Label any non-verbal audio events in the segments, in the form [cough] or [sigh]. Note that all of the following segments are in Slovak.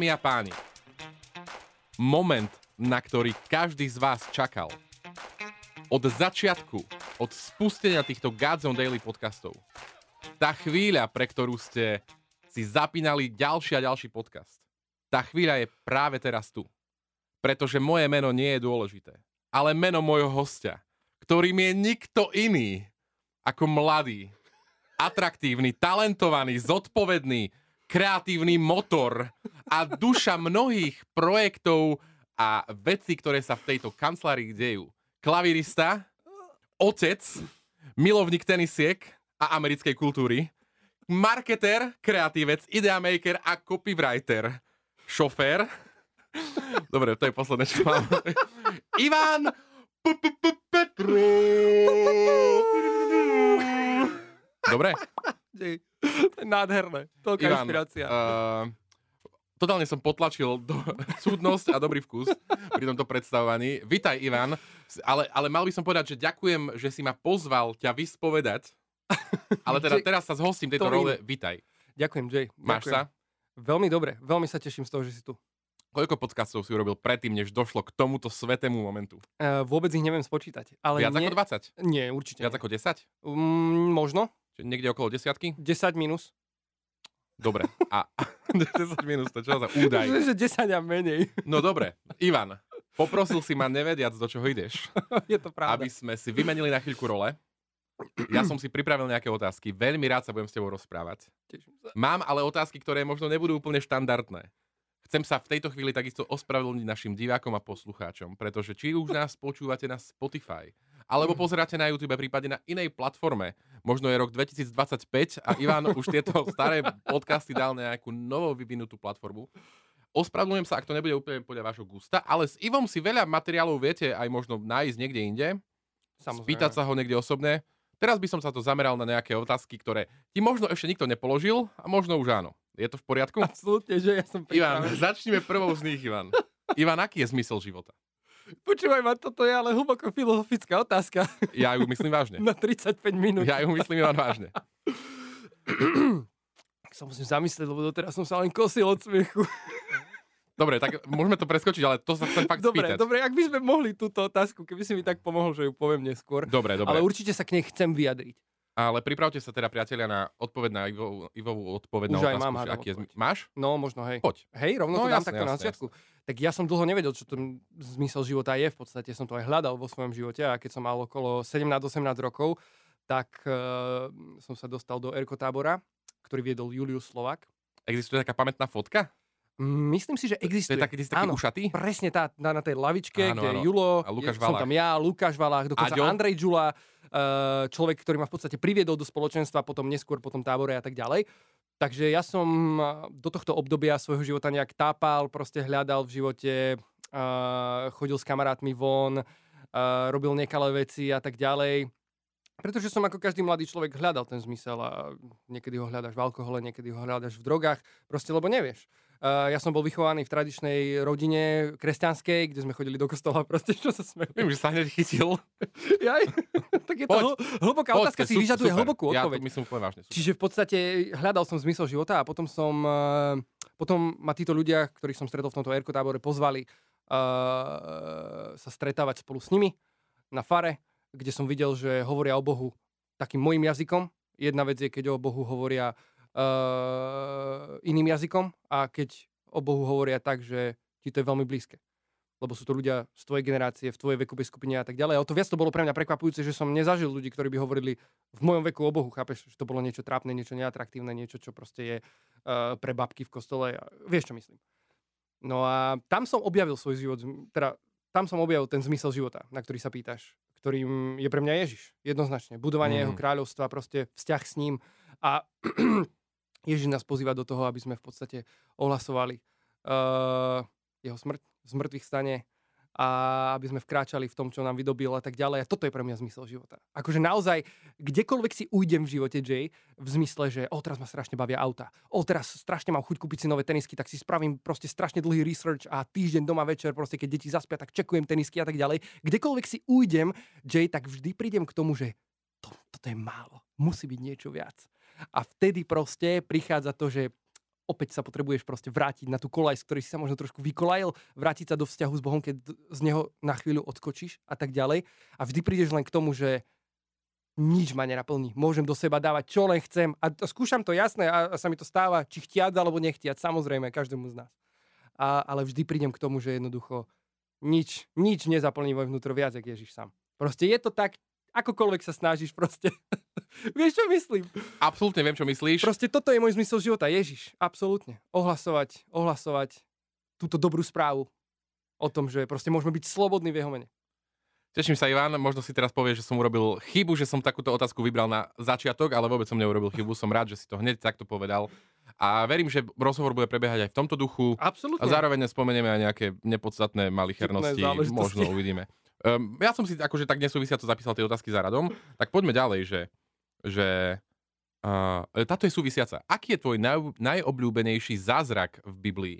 Dámy a páni, moment, na ktorý každý z vás čakal. Od začiatku, od spustenia týchto Godzone Daily podcastov. Tá chvíľa, pre ktorú ste si zapínali ďalší a ďalší podcast. Tá chvíľa je práve teraz tu. Pretože moje meno nie je dôležité, ale meno môjho hostia, ktorým je nikto iný ako mladý, atraktívny, talentovaný, zodpovedný, kreatívny motor a duša mnohých projektov a vecí, ktoré sa v tejto kancelárii dejú. Klavirista, otec, milovník tenisiek a americkej kultúry, marketer, kreatívec, ideamaker a copywriter, šofér. Dobre, to je posledné, čo mám. Ivan Petru. Dobre? [laughs] To je nádherné. Toľká Ivan, inšpirácia. Uh, totálne som potlačil do, [laughs] súdnosť a dobrý vkus pri tomto predstavovaní. Vitaj, Ivan. Ale, ale mal by som povedať, že ďakujem, že si ma pozval ťa vyspovedať. [laughs] Ale teda teraz sa zhostím tejto to role. Vitaj. Ďakujem, Jay. Máš ďakujem. sa? Veľmi dobre. Veľmi sa teším z toho, že si tu. Koľko podcastov si urobil predtým, než došlo k tomuto svetému momentu? Uh, vôbec ich neviem spočítať. Ale Viac nie, ako 20? Nie, určite. Viac nie. ako 10? Mm, možno. Niekde okolo desiatky? 10 minus. Dobre. A [laughs] 10 minút, to čo za údaj? Že 10 a menej. No dobre. Ivan, poprosil si ma nevediac, do čoho ideš. [laughs] je to pravda. aby sme si vymenili na chvíľku role. Ja som si pripravil nejaké otázky. Veľmi rád sa budem s tebou rozprávať. Mám ale otázky, ktoré možno nebudú úplne štandardné. Chcem sa v tejto chvíli takisto ospravedlniť našim divákom a poslucháčom, pretože či už nás počúvate na Spotify, alebo pozeráte na YouTube, prípadne na inej platforme, možno je rok 2025 a Ivan už tieto staré podcasty dal na nejakú novou vyvinutú platformu. Ospravedlňujem sa, ak to nebude úplne podľa vášho gusta, ale s Ivom si veľa materiálov viete aj možno nájsť niekde inde, Samozrejme. spýtať sa ho niekde osobne. Teraz by som sa to zameral na nejaké otázky, ktoré ti možno ešte nikto nepoložil a možno už áno. Je to v poriadku? Absolútne, že ja som Ivan, pripravený. začneme prvou z nich, Ivan. Ivan, aký je zmysel života? Počúvaj ma, toto je ale hlboko filozofická otázka Ja ju myslím vážne. na 35 minút. Ja ju myslím Ivan vážne. Tak sa musím zamyslieť, lebo doteraz som sa len kosil od smiechu. Dobre, tak môžeme to preskočiť, ale to sa chcem fakt Dobre, spýtať. dobre, ak by sme mohli túto otázku, keby si mi tak pomohol, že ju poviem neskôr. Dobre, dobre. Ale Ale, určite sa k nej chcem vyjadriť. Ale pripravte sa teda, priatelia, na odpoveď na Ivovú, Ivovú odpoveď na Už aj otázku. mám, že hádam, aký je. Máš? No, možno, hej. Poď. Hej, rovno No to dám jasné, takto na jasné, začiatku. Tak ja som dlho nevedel, čo ten zmysel života je. V podstate som to aj hľadal vo svojom živote a keď som mal okolo 17-18 rokov, tak uh, som sa dostal do erkotábora, ktorý viedol Julius Slovak. Existuje taká pamätná fotka? Myslím si, že To je existuje. taký, ty si taký Áno. ušatý? Presne tá, na, na tej lavičke, Áno, kde áno. je Julo, A Lukáš je, som tam ja, Lukáš Valách, dokonca Aďo? Andrej Žula, uh, človek, ktorý ma v podstate priviedol do spoločenstva, potom neskôr po tom tábore a tak ďalej. Takže ja som uh, do tohto obdobia svojho života nejak tápal, proste hľadal v živote, uh, chodil s kamarátmi von, robil nekalé veci a tak ďalej. Pretože som ako každý mladý človek hľadal ten zmysel a niekedy ho hľadaš v alkohole, niekedy ho hľadaš v drogách, proste lebo nevieš. Uh, ja som bol vychovaný v tradičnej rodine kresťanskej, kde sme chodili do kostola, proste čo sa sme. Viem, že sa hneď chytil. [laughs] Jaj, tak je to Poď. hl- hlboká Poď, otázka, si su- vyžaduje super. hlbokú Ja odpoveď. to myslím úplne vážne. Super. Čiže v podstate hľadal som zmysel života a potom som, uh, potom ma títo ľudia, ktorých som stretol v tomto erko tábore, pozvali uh, sa stretávať spolu s nimi na fare, kde som videl, že hovoria o Bohu takým mojim jazykom. Jedna vec je, keď o Bohu hovoria uh, iným jazykom a keď o Bohu hovoria tak, že ti to je veľmi blízke. Lebo sú to ľudia z tvojej generácie, v tvojej vekovej skupine a tak ďalej. A o to viac to bolo pre mňa prekvapujúce, že som nezažil ľudí, ktorí by hovorili v mojom veku o Bohu, chápeš? Že to bolo niečo trápne, niečo neatraktívne, niečo, čo proste je uh, pre babky v kostole. Vieš, čo myslím. No a tam som objavil svoj život, teda tam som objavil ten zmysel života, na ktorý sa pýtaš, ktorým je pre mňa Ježiš. Jednoznačne. Budovanie Mhm. jeho kráľovstva, proste vzťah s ním. A Ježiš nás pozýva do toho, aby sme v podstate ohlasovali uh, jeho smrť, zmrtvých stane a aby sme vkráčali v tom, čo nám vydobil a tak ďalej. A toto je pre mňa zmysel života. Akože naozaj, kdekoľvek si ujdem v živote, Jay, v zmysle, že o, teraz ma strašne bavia auta, o, teraz strašne mám chuť kúpiť si nové tenisky, tak si spravím proste strašne dlhý research a týždeň doma večer, proste keď deti zaspia, tak čekujem tenisky a tak ďalej. Kdekoľvek si ujdem, Jay, tak vždy prídem k tomu, že to, toto je málo. Musí byť niečo viac. A vtedy proste prichádza to, že opäť sa potrebuješ proste vrátiť na tú kolaj, z ktorej si sa možno trošku vykolajil, vrátiť sa do vzťahu s Bohom, keď z neho na chvíľu odskočíš a tak ďalej. A vždy prídeš len k tomu, že nič ma nenaplní. Môžem do seba dávať, čo len chcem. A skúšam to jasné a, sa mi to stáva, či chtiac alebo nechtiac, samozrejme, každému z nás. A, ale vždy prídem k tomu, že jednoducho nič, nič nezaplní môj vnútro viac, jak Ježiš sám. Proste je to tak, akokoľvek sa snažíš proste. [laughs] Vieš, čo myslím? Absolútne viem, čo myslíš. Proste toto je môj zmysel života. Ježiš, absolútne. Ohlasovať, ohlasovať túto dobrú správu o tom, že proste môžeme byť slobodní v jeho mene. Teším sa, Ivan. Možno si teraz povieš, že som urobil chybu, že som takúto otázku vybral na začiatok, ale vôbec som neurobil chybu. Som rád, že si to hneď takto povedal. A verím, že rozhovor bude prebiehať aj v tomto duchu. Absolútne. A zároveň spomenieme aj nejaké nepodstatné malichernosti. Možno uvidíme. Um, ja som si akože tak nesúvisia to zapísal tie otázky za radom, tak poďme ďalej, že, že uh, táto je súvisiaca. Aký je tvoj naj, najobľúbenejší zázrak v Biblii?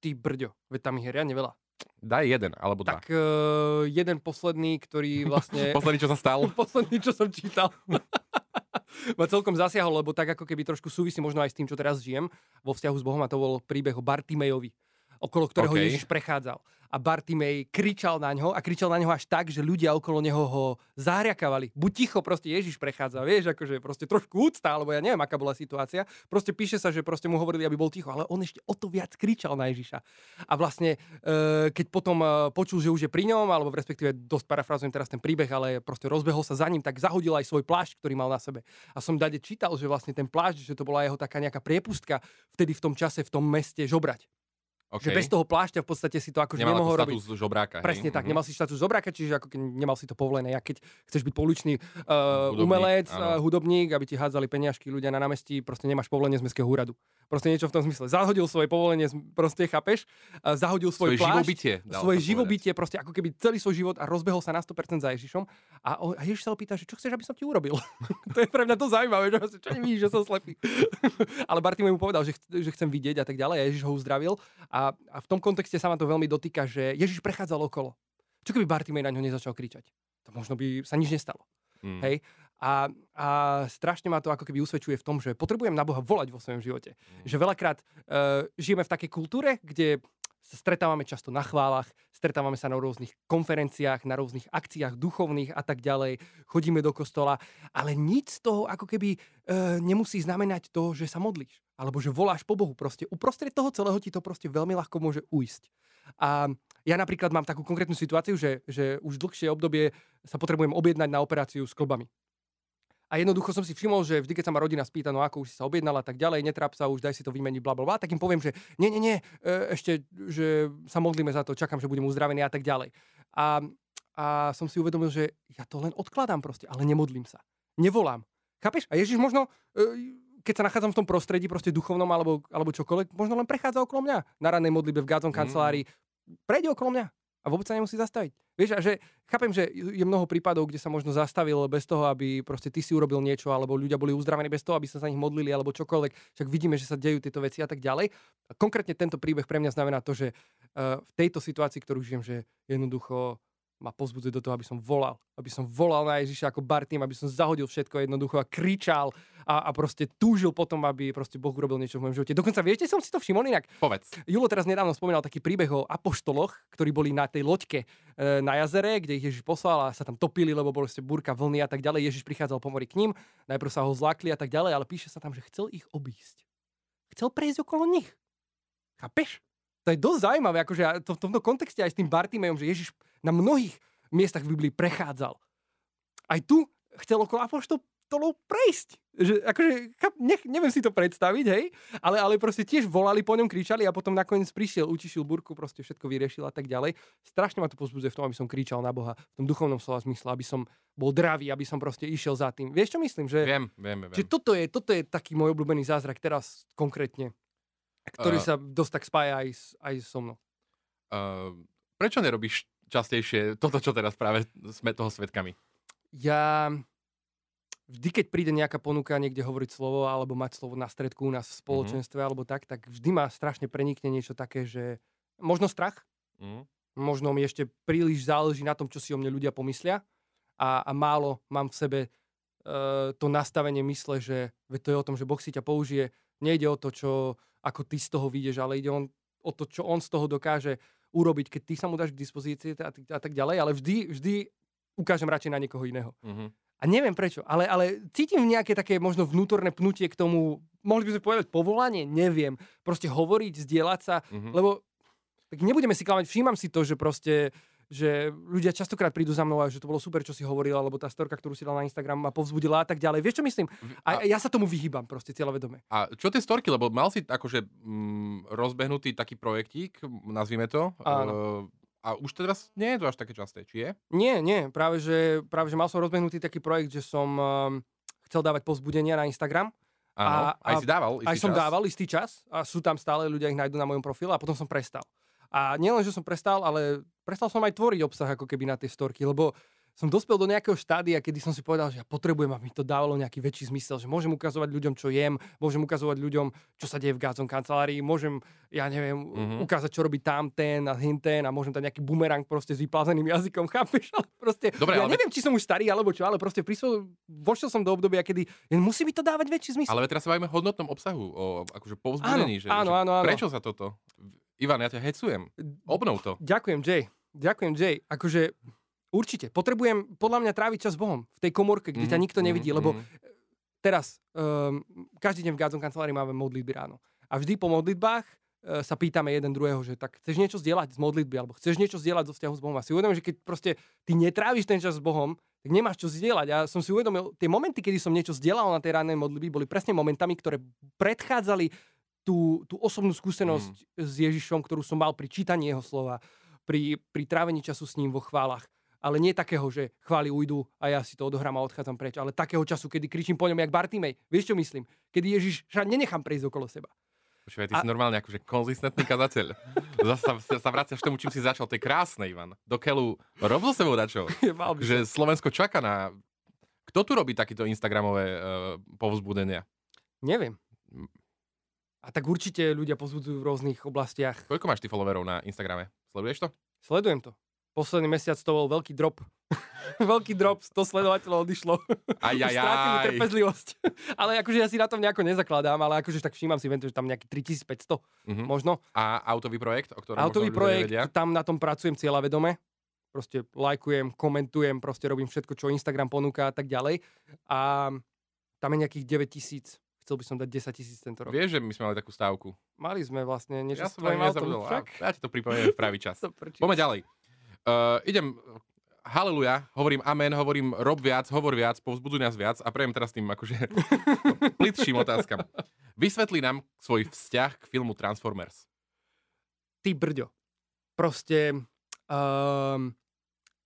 Ty brďo, veď tam ich je riadne veľa. Daj jeden, alebo dva. Tak uh, jeden posledný, ktorý [laughs] vlastne... posledný, čo sa stal? [laughs] posledný, čo som čítal. [laughs] ma celkom zasiahol, lebo tak ako keby trošku súvisí možno aj s tým, čo teraz žijem vo vzťahu s Bohom a to bol príbeh o Bartimejovi okolo ktorého okay. Ježiš prechádzal. A Bartimej kričal na ňo a kričal na ňo až tak, že ľudia okolo neho ho zahriakavali. Buď ticho, proste Ježiš prechádza, vieš, akože proste trošku úcta, alebo ja neviem, aká bola situácia. Proste píše sa, že proste mu hovorili, aby bol ticho, ale on ešte o to viac kričal na Ježiša. A vlastne, e, keď potom e, počul, že už je pri ňom, alebo respektíve dosť parafrazujem teraz ten príbeh, ale proste rozbehol sa za ním, tak zahodil aj svoj plášť, ktorý mal na sebe. A som dade čítal, že vlastne ten plášť, že to bola jeho taká nejaká priepustka vtedy v tom čase, v tom meste žobrať. Okay. Že bez toho plášťa v podstate si to akože nemal nemohol robiť. status žobráka. Presne hej? tak, mm-hmm. nemal si štatus žobráka, čiže ako nemal si to povolené. Ja keď chceš byť pouličný uh, umelec, uh, hudobník, aby ti hádzali peniažky ľudia na námestí, proste nemáš povolenie z mestského úradu. Proste niečo v tom zmysle. Zahodil svoje povolenie, proste chápeš, uh, zahodil svoj svoje plášť, živobytie. Svoje živobytie, proste ako keby celý svoj život a rozbehol sa na 100% za Ježišom. A, a Ježiš sa opýta, že čo chceš, aby som ti urobil. [laughs] to je pre mňa to zaujímavé, že čo nevíš, že som slepý. [laughs] Ale Bartimej mu povedal, že, ch- že chcem vidieť a tak ďalej a Ježiš ho uzdravil. A, a v tom kontexte sa ma to veľmi dotýka, že Ježiš prechádzal okolo. Čo keby Bartimej na ňo nezačal kričať? To možno by sa nič nestalo. Mm. Hej? A, a strašne ma to ako keby usvedčuje v tom, že potrebujem na Boha volať vo svojom živote. Mm. Že veľakrát uh, žijeme v takej kultúre, kde sa stretávame často na chválach, stretávame sa na rôznych konferenciách, na rôznych akciách duchovných a tak ďalej, chodíme do kostola, ale nič z toho ako keby e, nemusí znamenať to, že sa modlíš, alebo že voláš po Bohu. Proste uprostred toho celého ti to proste veľmi ľahko môže ujsť. A ja napríklad mám takú konkrétnu situáciu, že, že už dlhšie obdobie sa potrebujem objednať na operáciu s klbami. A jednoducho som si všimol, že vždy, keď sa ma rodina spýta, no ako už si sa objednala, tak ďalej, netráp sa už, daj si to vymeniť, bla, bla, bla, tak im poviem, že nie, nie, nie, e, ešte, že sa modlíme za to, čakám, že budem uzdravený a tak ďalej. A, a som si uvedomil, že ja to len odkladám proste, ale nemodlím sa. Nevolám. Chápeš? A Ježiš možno, e, keď sa nachádzam v tom prostredí, proste duchovnom alebo, alebo čokoľvek, možno len prechádza okolo mňa. Na ranej modlibe v gádzom mm. kancelárii. Prejde okolo mňa a vôbec sa nemusí zastaviť. Vieš, a že chápem, že je mnoho prípadov, kde sa možno zastavil bez toho, aby proste ty si urobil niečo, alebo ľudia boli uzdravení bez toho, aby sa za nich modlili, alebo čokoľvek. Však vidíme, že sa dejú tieto veci a tak ďalej. A konkrétne tento príbeh pre mňa znamená to, že uh, v tejto situácii, ktorú žijem, že jednoducho ma pozbudzuje do toho, aby som volal. Aby som volal na Ježiša ako Bartým, aby som zahodil všetko jednoducho a kričal a, a proste túžil potom, aby proste Boh urobil niečo v mojom živote. Dokonca viete, som si to všimol inak. Povedz. Julo teraz nedávno spomínal taký príbeh o apoštoloch, ktorí boli na tej loďke e, na jazere, kde ich Ježiš poslal a sa tam topili, lebo proste burka, vlny a tak ďalej. Ježiš prichádzal po mori k ním, najprv sa ho zlákli a tak ďalej, ale píše sa tam, že chcel ich obísť. Chcel prejsť okolo nich. Chápeš? To je dosť zaujímavé, akože to v tomto kontexte aj s tým Bartimejom, že Ježiš na mnohých miestach v Biblii prechádzal. Aj tu chcel okolo apoštolov prejsť. Že, akože, nech, neviem si to predstaviť, hej, ale, ale proste tiež volali po ňom, kričali a potom nakoniec prišiel, utišil burku, proste všetko vyriešil a tak ďalej. Strašne ma to pozbudzuje v tom, aby som kričal na Boha, v tom duchovnom slova zmysle, aby som bol dravý, aby som proste išiel za tým. Vieš, čo myslím? Že, viem, viem, viem. Že toto je, toto je taký môj obľúbený zázrak teraz konkrétne ktorý uh, sa dosť tak spája aj, aj so mnou. Uh, prečo nerobíš častejšie toto, čo teraz práve sme toho svetkami? Ja vždy, keď príde nejaká ponuka niekde hovoriť slovo alebo mať slovo na stredku u nás v mhm. spoločenstve mm-hmm. alebo tak, tak vždy ma strašne prenikne niečo také, že možno strach, mm-hmm. možno mi ešte príliš záleží na tom, čo si o mne ľudia pomyslia a, a málo mám v sebe uh, to nastavenie mysle, že to je o tom, že Boh si ťa použije Nejde o to, čo, ako ty z toho vyjdeš, ale ide on, o to, čo on z toho dokáže urobiť, keď ty sa mu dáš k dispozícii a, a tak ďalej, ale vždy, vždy ukážem radšej na niekoho iného. Mhm. A neviem prečo, ale, ale cítim nejaké také možno vnútorné pnutie k tomu, mohli by sme povedať povolanie, neviem. Proste hovoriť, zdieľať sa, Mhm. lebo tak nebudeme si klamať, všímam si to, že proste že ľudia častokrát prídu za mnou a že to bolo super, čo si hovoril, alebo tá storka, ktorú si dal na Instagram ma povzbudila a tak ďalej. Vieš, čo myslím? A, ja sa tomu vyhýbam proste cieľavedome. A čo tie storky, lebo mal si akože mm, rozbehnutý taký projektík, nazvime to. Áno. eh, a už teraz nie je to až také časté, či je? Nie, nie, práve že, práve že mal som rozbehnutý taký projekt, že som um, chcel dávať povzbudenia na Instagram. Áno, A- aj a- si dával istý Aj som čas. dával istý čas a sú tam stále ľudia, ich nájdú na mojom profile a potom som prestal. A nielen, že som prestal, ale prestal som aj tvoriť obsah ako keby na tie storky, lebo som dospel do nejakého štádia, kedy som si povedal, že ja potrebujem, aby mi to dávalo nejaký väčší zmysel, že môžem ukazovať ľuďom, čo jem, môžem ukazovať ľuďom, čo sa deje v Gádzom kancelárii, môžem, ja neviem, Mhm. ukázať, čo robí tam ten a hinten a môžem dať nejaký bumerang proste s vyplázeným jazykom, [laughs] chápeš? Ale proste, Dobre, ja ale- neviem, či som už starý alebo čo, ale proste prišiel, vošiel som do obdobia, kedy musí mi to dávať väčší zmysel. Ale teraz sa bavíme o hodnotnom obsahu, o akože povzbudení. že, áno, že áno, áno. Prečo sa toto? Ivan, ja ťa hecujem. Obnov to. Ďakujem, Jay. Ďakujem, Jay. Akože určite. Potrebujem podľa mňa tráviť čas s Bohom v tej komorke, kde ťa Mhm, nikto nevidí, mhm, lebo mhm. teraz um, každý deň v Gádzom kancelárii máme modlitby ráno. A vždy po modlitbách uh, sa pýtame jeden druhého, že tak chceš niečo zdieľať z modlitby, alebo chceš niečo zdieľať zo vzťahu s Bohom. A si uvedomím, že keď proste ty netráviš ten čas s Bohom, tak nemáš čo zdieľať. Ja som si uvedomil, tie momenty, kedy som niečo zdieľal na tej rannej modlitby, boli presne momentami, ktoré predchádzali tú, tú osobnú skúsenosť s Ježišom, ktorú som mal pri čítaní jeho slova, pri, pri trávení času s ním vo chválach. Ale nie takého, že chvály ujdu a ja si to odohrám a odchádzam preč, ale takého času, kedy kričím po ňom jak Bartimej. Vieš, čo myslím? Kedy Ježiš sa nenechám prejsť okolo seba. Počúvaj, ty A- si normálne akože konzistentný kazateľ. Zase sa, vraciaš k tomu, čím si začal. To je krásne, Ivan. Do keľu rob so sebou dačo. [laughs] Že Slovensko čaká na... Kto tu robí takéto Instagramové uh, povzbudenia? Neviem. A tak určite ľudia pozbudzujú v rôznych oblastiach. Koľko máš ty followerov na Instagrame? Sleduješ to? Sledujem to. Posledný mesiac to bol veľký drop. [laughs] veľký drop, 100 sledovateľov odišlo. Aj, aj, [laughs] aj. trpezlivosť. [laughs] ale akože ja si na tom nejako nezakladám, ale akože tak všímam si, viem, že tam nejaký 3500 Mhm. možno. A autový projekt, o ktorom Autový projekt, nevedia? tam na tom pracujem cieľavedome. Proste lajkujem, komentujem, proste robím všetko, čo Instagram ponúka a tak ďalej. A tam je nejakých 9 tisíc. Chcel by som dať 10 tisíc tento rok. Vieš, že my sme mali takú stávku. Mali sme vlastne niečo Ja s tvojim autom. Však? Ja ti to pripomeniem v pravý čas. [laughs] Poďme ďalej. Uh, idem, haleluja, hovorím amen, hovorím rob viac, hovor viac, povzbuduj nás viac a prejem teraz tým akože [laughs] plitším otázkam. Vysvetli nám svoj vzťah k filmu Transformers. Ty brďo. Proste um,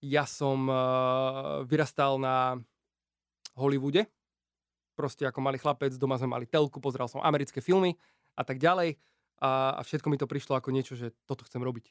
ja som uh, vyrastal na Hollywoode. Proste ako malý chlapec, doma sme mali telku, pozeral som americké filmy a tak ďalej. A, a všetko mi to prišlo ako niečo, že toto chcem robiť.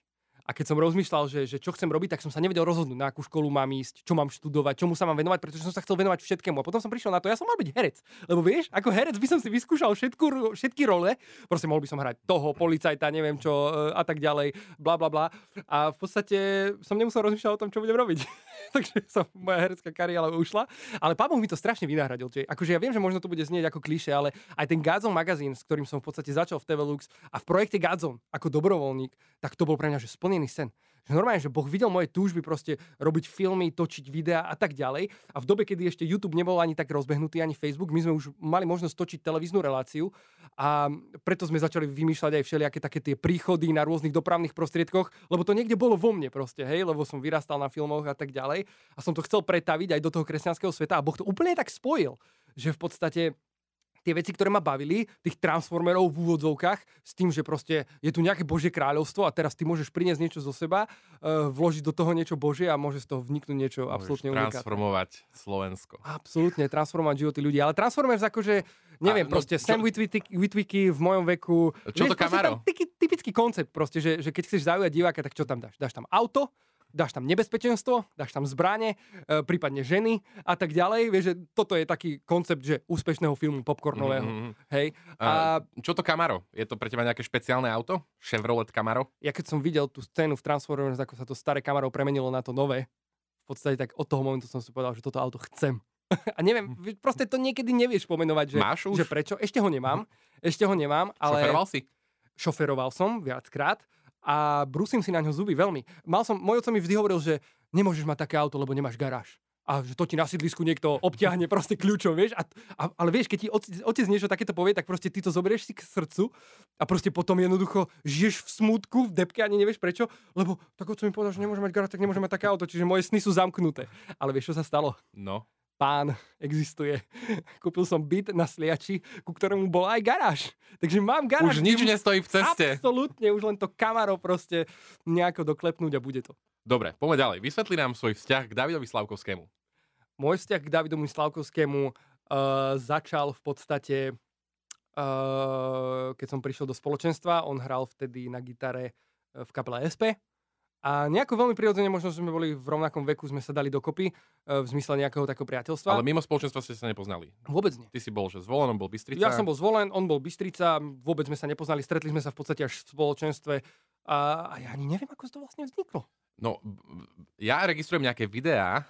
A keď som rozmýšľal, že, že čo chcem robiť, tak som sa nevedel rozhodnúť, na akú školu mám ísť, čo mám študovať, čomu sa mám venovať, pretože som sa chcel venovať všetkému. A potom som prišiel na to, ja som mal byť herec. Lebo vieš, ako herec by som si vyskúšal všetku, všetky role. Proste mohol by som hrať toho, policajta, neviem čo e, a tak ďalej, bla bla bla. A v podstate som nemusel rozmýšľať o tom, čo budem robiť. [laughs] Takže som, moja herecká kariéra ušla. Ale pán mi to strašne vynahradil. Že, akože ja viem, že možno to bude znieť ako kliše, ale aj ten Godzone magazín, s ktorým som v podstate začal v TV Lux a v projekte Godzone ako dobrovoľník, tak to bol pre mňa že splnený sen. Že normálne, že Boh videl moje túžby proste robiť filmy, točiť videá a tak ďalej. A v dobe, kedy ešte YouTube nebol ani tak rozbehnutý, ani Facebook, my sme už mali možnosť točiť televíznu reláciu a preto sme začali vymýšľať aj všelijaké také tie príchody na rôznych dopravných prostriedkoch, lebo to niekde bolo vo mne proste, hej, lebo som vyrastal na filmoch a tak ďalej a som to chcel pretaviť aj do toho kresťanského sveta a Boh to úplne tak spojil, že v podstate tie veci, ktoré ma bavili, tých transformerov v úvodzovkách, s tým, že proste je tu nejaké Božie kráľovstvo a teraz ty môžeš priniesť niečo zo seba, uh, vložiť do toho niečo Božie a môže z toho vniknúť niečo absolútne Môžeš unikátne. transformovať Slovensko. Absolútne, transformovať životy ľudí. Ale Transformers akože, neviem, A, no, proste čo- Sam Witwicky, v mojom veku. Čo to tyky- typický koncept proste, že, že keď chceš zaujať diváka, tak čo tam dáš? Dáš tam auto, dáš tam nebezpečenstvo, dáš tam zbranie, e, prípadne ženy a tak ďalej. Vieš, že toto je taký koncept, že úspešného filmu popcornového. Mhm. Hej. A, A čo to Camaro? Je to pre teba nejaké špeciálne auto? Chevrolet Camaro? ja keď som videl tú scénu v Transformers, ako sa to staré kamerou premenilo na to nové, v podstate tak od toho momentu som si povedal, že toto auto chcem. [laughs] A neviem, vi- proste to niekedy nevieš pomenovať, že, Máš už? že prečo. Ešte ho nemám, ešte ho nemám, ale Šoferoval si? šoferoval som viackrát a brúsim si na ňo zuby veľmi. Mal som, môj oco mi vždy hovoril, že nemôžeš mať také auto, lebo nemáš garáž. A že to ti na sídlisku niekto obťahne proste kľúčom, vieš. A, a, ale vieš, keď ti otec, niečo takéto povie, tak proste ty to zoberieš si k srdcu a proste potom jednoducho žiješ v smútku, v depke ani nevieš prečo, lebo tak otec mi povedal, že nemôže mať garáž, tak nemôže mať také auto, čiže moje sny sú zamknuté. Ale vieš, čo sa stalo? No. Pán existuje. [laughs] Kúpil som byt na Sliači, ku ktorému bol aj garáž. Takže mám garáž. Už nič nestojí v ceste. Absolútne, už len to kamaro proste nejako doklepnúť a bude to. Dobre, poďme ďalej. Vysvetli nám svoj vzťah k Davidovi Slavkovskému. Môj vzťah k Davidomu Slavkovskému uh, začal v podstate, uh, keď som prišiel do spoločenstva, on hral vtedy na gitare uh, v kapele SP. A nejako veľmi prirodzene, možno že sme boli v rovnakom veku, sme sa dali dokopy uh, v zmysle nejakého takého priateľstva. Ale mimo spoločenstva ste sa nepoznali. Vôbec nie. Ty si bol, že zvolenom bol Bystrica. Ja som bol zvolen, on bol Bystrica, vôbec sme sa nepoznali, stretli sme sa v podstate až v spoločenstve a, a ja ani neviem, ako to vlastne vzniklo. No, ja registrujem nejaké videá,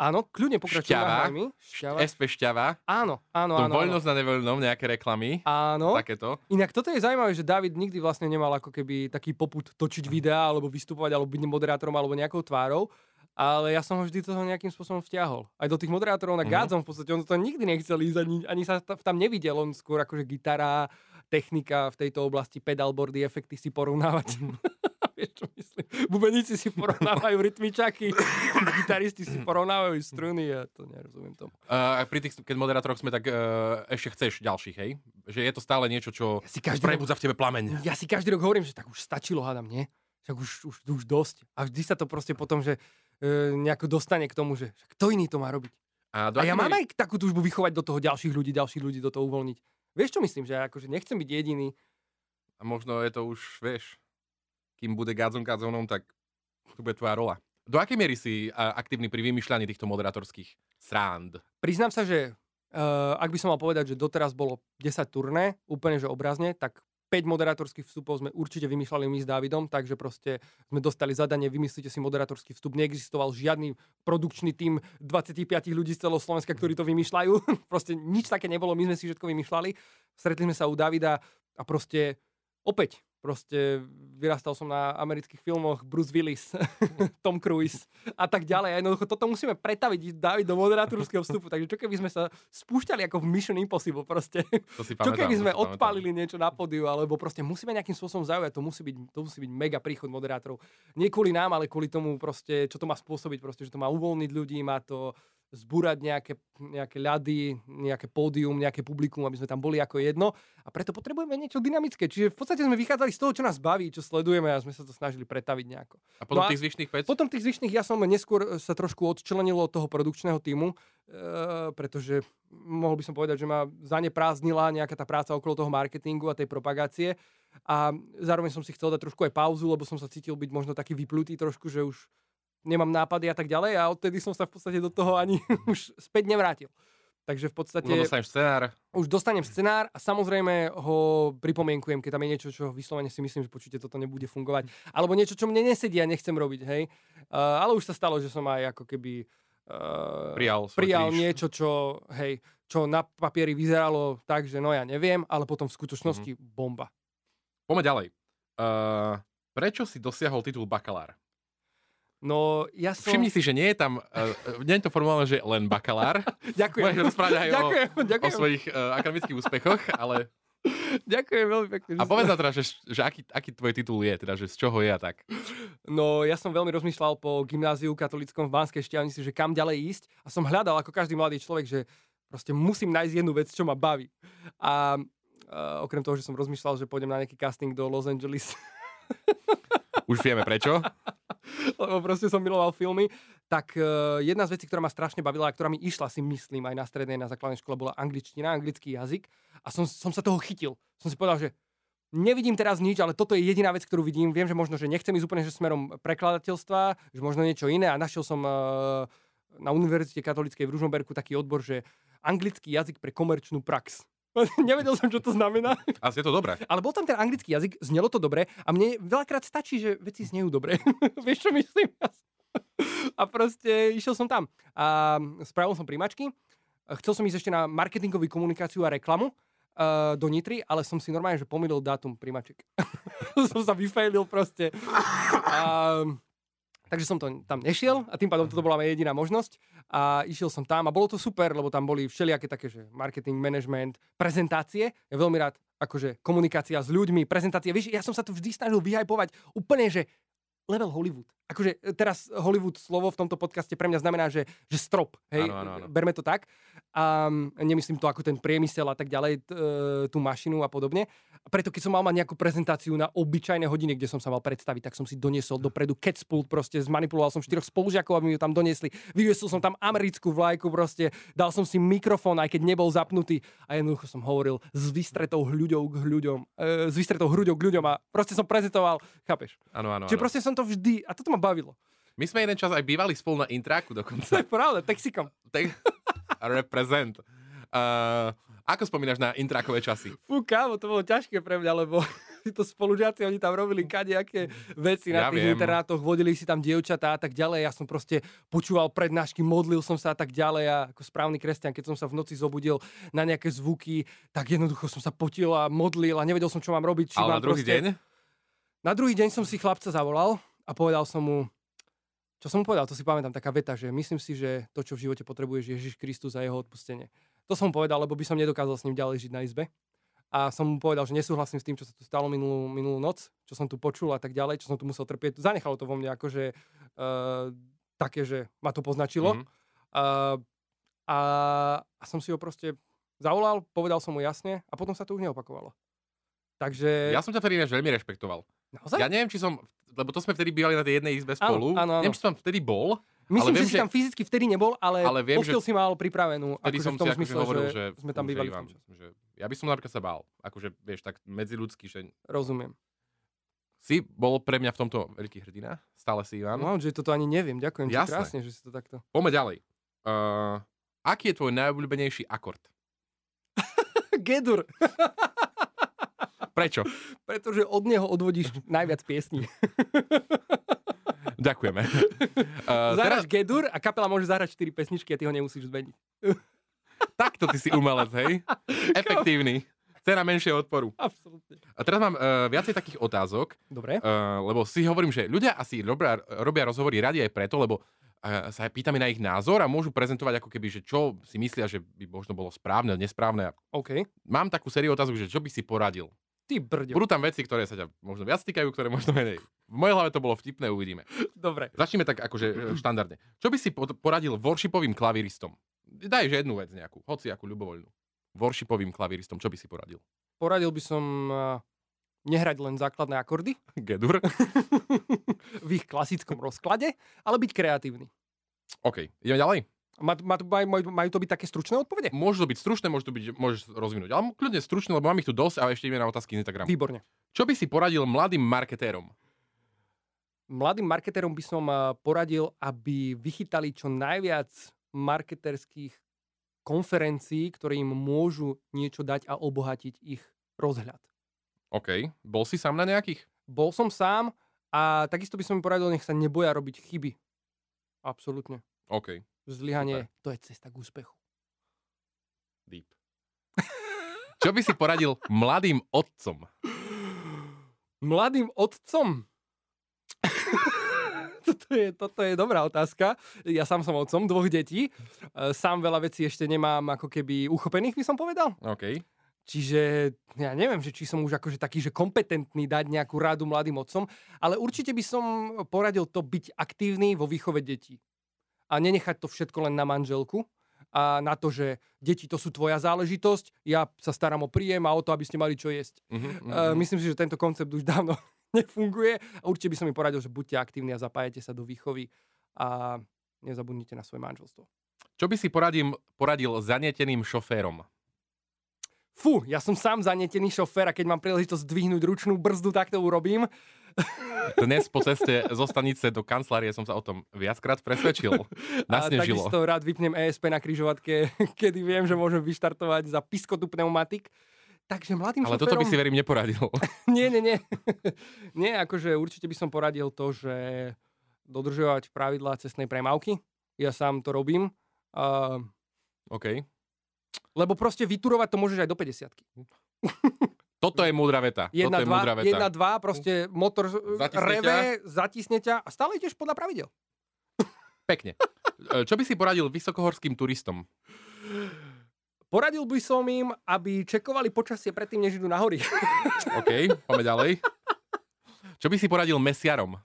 Áno, kľudne pokračujem. Šťava. Šťava. SP Šťava, Áno, áno, áno. áno. voľnosť na nevoľnom, nejaké reklamy, Áno. takéto. Inak toto je zaujímavé, že David nikdy vlastne nemal ako keby taký poput točiť videá, alebo vystupovať, alebo byť moderátorom, alebo nejakou tvárou. Ale ja som ho vždy toho nejakým spôsobom vtiahol. Aj do tých moderátorov na Mhm. Gádzom v podstate, on to nikdy nechcel ísť, ani, ani sa ta- tam nevidel, on skôr akože gitara, technika v tejto oblasti, pedalboardy, efekty si porovnávať. [laughs] Vieš, čo myslím? Bubeníci si porovnávajú rytmičaky, gitaristi si porovnávajú struny a to nerozumiem tomu. Uh, pri tých, keď moderátoroch sme, tak uh, ešte chceš ďalších, hej? Že je to stále niečo, čo Ja si každý prebudza v tebe plameň. ja si každý rok hovorím, že tak už stačilo, hádam, nie? Však už, už, už dosť. A vždy sa to proste potom, že e, nejako dostane k tomu, že kto iný to má robiť. A, A ja mám aj takú túžbu vychovať do toho ďalších ľudí, ďalších ľudí do toho uvoľniť. Vieš, čo myslím? Že ja akože nechcem byť jediný. A možno je to už, vieš, kým bude gádzom gádzom, tak tu bude tvoja rola. Do akej miery si aktívny pri vymýšľaní týchto moderátorských srand? Priznám sa, že uh, ak by som mal povedať, že doteraz bolo 10 turné, úplne že obrazne, tak 5 moderátorských vstupov sme určite vymýšľali my s Dávidom, takže proste sme dostali zadanie, vymyslíte si moderátorský vstup. Neexistoval žiadny produkčný tím 25 ľudí z celého Slovenska, ktorí to vymýšľajú. [laughs] proste nič také nebolo, my sme si všetko vymýšľali. Stretli sme sa u Davida a proste opäť, proste vyrastal som na amerických filmoch Bruce Willis, [laughs] Tom Cruise a tak ďalej. A jednoducho toto musíme pretaviť David do moderátorského vstupu. Takže čo keby sme sa spúšťali ako v Mission Impossible proste. To si [laughs] Čo pamätám, keby to sme odpálili niečo na pódiu, alebo proste musíme nejakým spôsobom zaujať, to musí byť, to musí byť mega príchod moderátorov. Nie kvôli nám, ale kvôli tomu proste, čo to má spôsobiť, proste, že to má uvoľniť ľudí, má to zbúrať nejaké, nejaké ľady, nejaké pódium, nejaké publikum, aby sme tam boli ako jedno. A preto potrebujeme niečo dynamické. Čiže v podstate sme vychádzali z toho, čo nás baví, čo sledujeme a sme sa to snažili pretaviť nejako. A potom No a- tých zvyšných 5? Potom tých zvyšných ja som neskôr sa trošku odčlenil od toho produkčného týmu, e, pretože mohol by som povedať, že ma zaneprázdnila nejaká tá práca okolo toho marketingu a tej propagácie. A zároveň som si chcel dať trošku aj pauzu, lebo som sa cítil byť možno taký vyplutý trošku, že už nemám nápady a tak ďalej a odtedy som sa v podstate do toho ani [laughs] už späť nevrátil. Takže v podstate No dostaneš scenár. už dostanem scenár a samozrejme ho pripomienkujem, keď tam je niečo, čo vyslovene si myslím, že počujte, toto nebude fungovať. Alebo niečo, čo mne nesedí a nechcem robiť, hej. Uh, ale už sa stalo, že som aj ako keby uh, Prijal prijal niečo, čo, hej, čo na papieri vyzeralo tak, že no ja neviem, ale potom v skutočnosti Mhm. bomba. Poďme ďalej. Uh, prečo si dosiahol titul bakalár? No ja som... Všimni si, že nie je tam, uh, nie je to formálne, že len bakalár. [laughs] Ďakujem. Môžeš rozprávať aj o, ďakujem, o ďakujem, svojich uh, akademických úspechoch, ale [laughs] ďakujem veľmi pekne. a povedz nám teda, že, že aký, aký tvoj titul je, teda, že z čoho je a tak. No, ja som veľmi rozmýšľal po gymnáziu katolickom v Banskej Štiavnici, že kam ďalej ísť a som hľadal ako každý mladý človek, že proste musím nájsť jednu vec, čo ma baví. A uh, okrem toho, že som rozmýšľal, že pôjdem na nejaký casting do Los Angeles, Už vieme prečo. [laughs] lebo proste som miloval filmy, tak uh, jedna z vecí, ktorá ma strašne bavila a ktorá mi išla, si myslím, aj na strednej, na základnej škole, bola angličtina, anglický jazyk a som, som sa toho chytil. Som si povedal, že nevidím teraz nič, ale toto je jediná vec, ktorú vidím. Viem, že možno, že nechcem ísť úplne že smerom prekladateľstva, že možno niečo iné a našiel som uh, na Univerzite katolíckej v Ružomberku taký odbor, že anglický jazyk pre komerčnú prax. [laughs] Nevedel som, čo to znamená. [laughs] Asi je to dobré. Ale bol tam ten anglický jazyk, znelo to dobre a mne veľakrát stačí, že veci znejú dobre. [laughs] Vieš, čo myslím? A proste išiel som tam a spravil som príjmačky chcel som ísť ešte na marketingovú komunikáciu a reklamu uh, do Nitry, ale som si normálne, že pomýlil dátum primaček. som sa vyfailil proste. Um, takže som to tam nešiel a tým pádom toto bola moja jediná možnosť a išiel som tam a bolo to super, lebo tam boli všelijaké také, že marketing, management, prezentácie. Ja veľmi rád akože komunikácia s ľuďmi, prezentácie. Vieš, ja som sa tu vždy snažil vyhajpovať úplne, že level Hollywood. Akože e, teraz Hollywood slovo v tomto podcaste pre mňa znamená, že, že strop. Hej, Áno, áno, áno. berme to tak. A nemyslím to ako ten priemysel a tak ďalej, t, e, tú mašinu a podobne. A preto keď som mal mať nejakú prezentáciu na obyčajné hodiny, kde som sa mal predstaviť, tak som si doniesol dopredu catspult, proste zmanipuloval som štyroch spolužiakov, aby mi ju tam doniesli. Vyviesil som tam americkú vlajku, proste dal som si mikrofón, aj keď nebol zapnutý a jednoducho som hovoril s vystretou hľuďou k ľuďom, e, s vystretou hruďou k ľuďom a proste som prezentoval, chápeš? Áno, áno, Čiže áno. proste som to vždy, a toto ma bavilo. My sme jeden čas aj bývali spolu na intráku To dokonca. je pravda, Texikom. Tak, represent. Uh, ako spomínaš na intrákové časy? Fú, kámo, to bolo ťažké pre mňa, lebo [laughs] títo spolužiaci, oni tam robili kadejaké veci na Ja tých viem. internátoch, vodili si tam dievčatá a tak ďalej. Ja som proste počúval prednášky, modlil som sa a tak ďalej a ako správny kresťan, keď som sa v noci zobudil na nejaké zvuky, tak jednoducho som sa potil a modlil a nevedel som, čo mám robiť. Či Ale mám na druhý proste... deň? Na druhý deň som si chlapca zavolal a povedal som mu, čo som mu povedal, to si pamätám, taká veta, že myslím si, že to, čo v živote potrebuješ, je Ježiš Kristus a jeho odpustenie. To som mu povedal, lebo by som nedokázal s ním ďalej žiť na izbe. A som mu povedal, že nesúhlasím s tým, čo sa tu stalo minulú, minulú noc, čo som tu počul a tak ďalej, čo som tu musel trpieť. Zanechalo to vo mne akože uh, také, že ma to poznačilo. Mhm. Uh, a, a som si ho proste zavolal, povedal som mu jasne a potom sa to už neopakovalo. Takže... Ja som ťa vtedy ináč veľmi rešpektoval. Naozaj? Ja neviem, či som, lebo to sme vtedy bývali na tej jednej izbe spolu. áno, áno. Neviem, či som vtedy bol. Myslím, viem, že si že- tam fyzicky vtedy nebol, ale, Ale viem, postiel si mal pripravenú. Vtedy akože som v tom si akože zmysle, hovoril, že, že, sme tam že bývali v Ivan, tom čase. že ja by som napríklad sa bál. Akože, vieš, tak medziľudský, že Rozumiem. si bol pre mňa v tomto veľký hrdina. Stále si Ivan. No, že toto ani neviem. Ďakujem ti krásne, že si to takto... Poďme ďalej. Uh, aký je tvoj najobľúbenejší akord? [laughs] Gedur, [laughs] Prečo? [laughs] pretože od neho odvodíš najviac piesní. [laughs] Ďakujeme. Uh, [laughs] teraz Zahráš Gedur a kapela môže zahrať 4 pesničky a ty ho nemusíš zmeniť. takto ty si umelec, hej? Efektívny. Cena menšieho odporu. Absolútne. A teraz mám uh, viacej takých otázok, Dobre. uh, lebo si hovorím, že ľudia asi robia, robia rozhovory radi aj preto, lebo uh, sa aj pýtame na ich názor a môžu prezentovať ako keby, že čo si myslia, že by možno bolo správne, nesprávne. OK. Mám takú sériu otázok, že čo by si poradil. Ty brďo. Budú tam veci, ktoré sa ťa možno viac týkajú, ktoré možno menej. V mojej hlave to bolo vtipné, uvidíme. Dobre. Začneme tak akože e, štandardne. Čo by si poradil worshipovým klavíristom? Daj že jednu vec nejakú, hoci akú ľubovoľnú. Worshipovým klavíristom, čo by si poradil? Poradil by som uh, nehrať len základné akordy [laughs] Gedur? [laughs] v ich klasickom rozklade, ale byť kreatívny. OK, ideme ďalej. Má, má, majú, majú, to byť také stručné odpovede? Môžu to byť stručné, môžu to byť, môžeš rozvinúť. Ale kľudne stručné, lebo mám ich tu dosť a ešte ideme na otázky z Instagramu. Výborne. Čo by si poradil mladým marketérom? Mladým marketérom by som poradil, aby vychytali čo najviac marketerských konferencií, ktoré im môžu niečo dať a obohatiť ich rozhľad. OK, bol si sám na nejakých? Bol som sám a takisto by som im poradil, nech sa neboja robiť chyby. Absolútne. OK, Zlyhanie, to je cesta k úspechu. deep. Čo by si poradil mladým otcom? Mladým otcom? [laughs] toto, je, toto je dobrá otázka. Ja sám som otcom dvoch detí. E, Sám veľa vecí ešte nemám ako keby uchopených, by som povedal. OK. Čiže ja neviem, že či som už akože taký, že kompetentný dať nejakú radu mladým otcom, ale určite by som poradil to byť aktívny vo výchove detí. A nenechať to všetko len na manželku a na to, že deti to sú tvoja záležitosť, ja sa starám o príjem a o to, aby ste mali čo jesť. Uh-huh, Uh, myslím si, že tento koncept už [laughs] dávno nefunguje a určite by som mi poradil, že buďte aktívni a zapájate sa do výchovy a nezabudnite na svoje manželstvo. Čo by si poradil, poradil zanieteným šoférom? Fú, ja som sám zanetený šofér a keď mám príležitosť zdvihnúť ručnú brzdu, tak to urobím. Dnes po ceste zo stanice do kancelárie som sa o tom viackrát presvedčil. A Nasnežilo. takisto rád vypnem ESP na kryžovatke, [laughs] kedy viem, že môžem vyštartovať za piskotu pneumatik. Takže mladým Ale šoférom... toto by si verím neporadil. [laughs] Nie, nie, nie. nie, akože určite by som poradil to, že dodržovať pravidlá cestnej premávky. Ja sám to robím. Uh, OK. Lebo proste vyturovať to môžeš aj do 50 [laughs] Toto je múdra veta. Jedna, Toto je dva, múdra veta. jedna, dva, proste motor Zatisne reve, zatisne ťa a stále ideš podľa pravidel. [laughs] Pekne. E, Čo by si poradil vysokohorským turistom? Poradil by som im, aby čekovali počasie predtým, než idú na hory. [laughs] OK, poďme ďalej. Čo by si poradil mesiarom?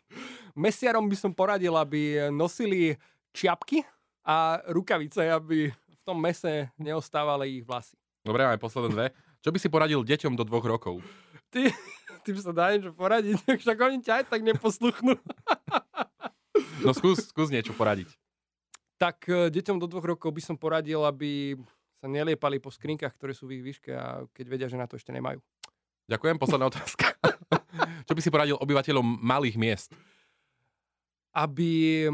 Mesiarom by som poradil, aby nosili čiapky a rukavice, aby v tom mese neostávali ich vlasy. Dobre, máme posledné dve. Čo by si poradil deťom do dvoch rokov? Ty, tým sa dá niečo poradiť, [laughs] však oni ťa aj tak neposluchnú. No skús, skús niečo poradiť. tak e, deťom do dvoch rokov by som poradil, aby sa neliepali po skrinkách, ktoré sú v ich výške a keď vedia, že na to ešte nemajú. Ďakujem, posledná otázka. [laughs] Čo by si poradil obyvateľom malých miest? Aby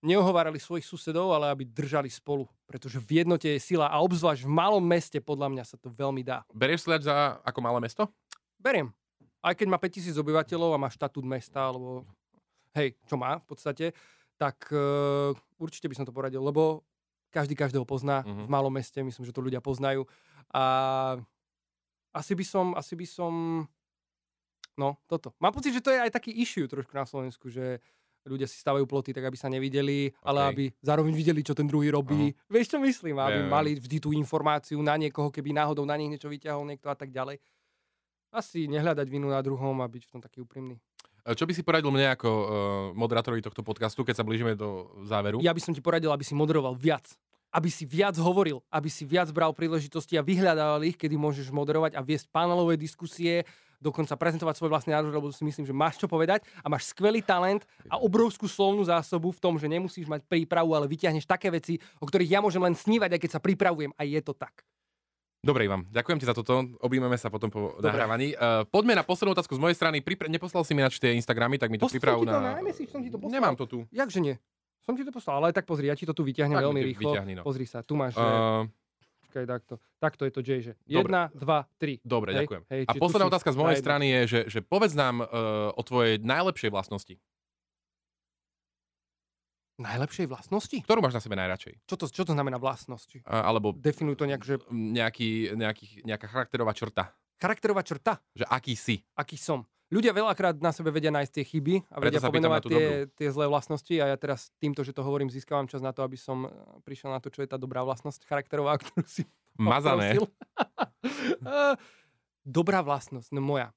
neohovárali svojich susedov, ale aby držali spolu. Pretože v jednote je sila a obzvlášť v malom meste podľa mňa sa to veľmi dá. Berieš Sliač za ako malé mesto? Beriem. Aj keď má 5000 obyvateľov a má štatút mesta, alebo hej, čo má v podstate, tak uh, určite by som to poradil, lebo každý každého pozná Mhm. v malom meste, myslím, že to ľudia poznajú. A asi by som, asi by som, no toto. Mám pocit, že to je aj taký issue trošku na Slovensku, že ľudia si stavajú ploty tak, aby sa nevideli, ale Okej. aby zároveň videli, čo ten druhý robí. Vieš, čo myslím? Aby viem. mali vždy tú informáciu na niekoho, keby náhodou na nich niečo vyťahol niekto a tak ďalej. Asi nehľadať vinu na druhom a byť v tom taký úprimný. E, Čo by si poradil mne ako uh, moderátorovi tohto podcastu, keď sa blížime do záveru? Ja by som ti poradil, aby si moderoval viac. Aby si viac hovoril, aby si viac bral príležitosti a vyhľadával ich, kedy môžeš moderovať a viesť panelové diskusie, dokonca prezentovať svoj vlastný názor, lebo si myslím, že máš čo povedať a máš skvelý talent a obrovskú slovnú zásobu v tom, že nemusíš mať prípravu, ale vyťahneš také veci, o ktorých ja môžem len snívať, aj keď sa pripravujem a je to tak. Dobre, Ivan, ďakujem ti za toto. Objímeme sa potom po nahrávaní. Uh, poďme na poslednú otázku z mojej strany. Pripra- neposlal si mi na tie Instagramy, tak mi to priprav Poslal ti to, na... najmä si, som ti to poslal. Nemám to tu. Jakže nie? Som ti to poslal, ale tak pozri, ja ti to tu vyťahnem Tak mi veľmi rýchlo. vyťahni, no. Pozri sa, tu máš, že... Počkaj, takto. Takto je to J, že Dobre. jedna, dva, tri. dobre, Hej, ďakujem. hej, A posledná otázka z mojej strany je, že, že povedz nám uh, o tvojej najlepšej vlastnosti. Najlepšej vlastnosti? Ktorú máš na sebe najradšej? Čo to, čo to znamená vlastnosti? Uh, alebo Definuj to nejak, že nejaký, nejaký, nejaká charakterová črta. charakterová črta, Že aký si. aký som. Ľudia veľakrát na sebe vedia nájsť tie chyby a vedia pomenovať tie, tie zlé vlastnosti a ja teraz týmto, že to hovorím, získavam čas na to, aby som eh, prišiel na to, čo je tá dobrá vlastnosť charakterová, [laughs] ktorú si Mazané. [laughs] dobrá vlastnosť, no moja.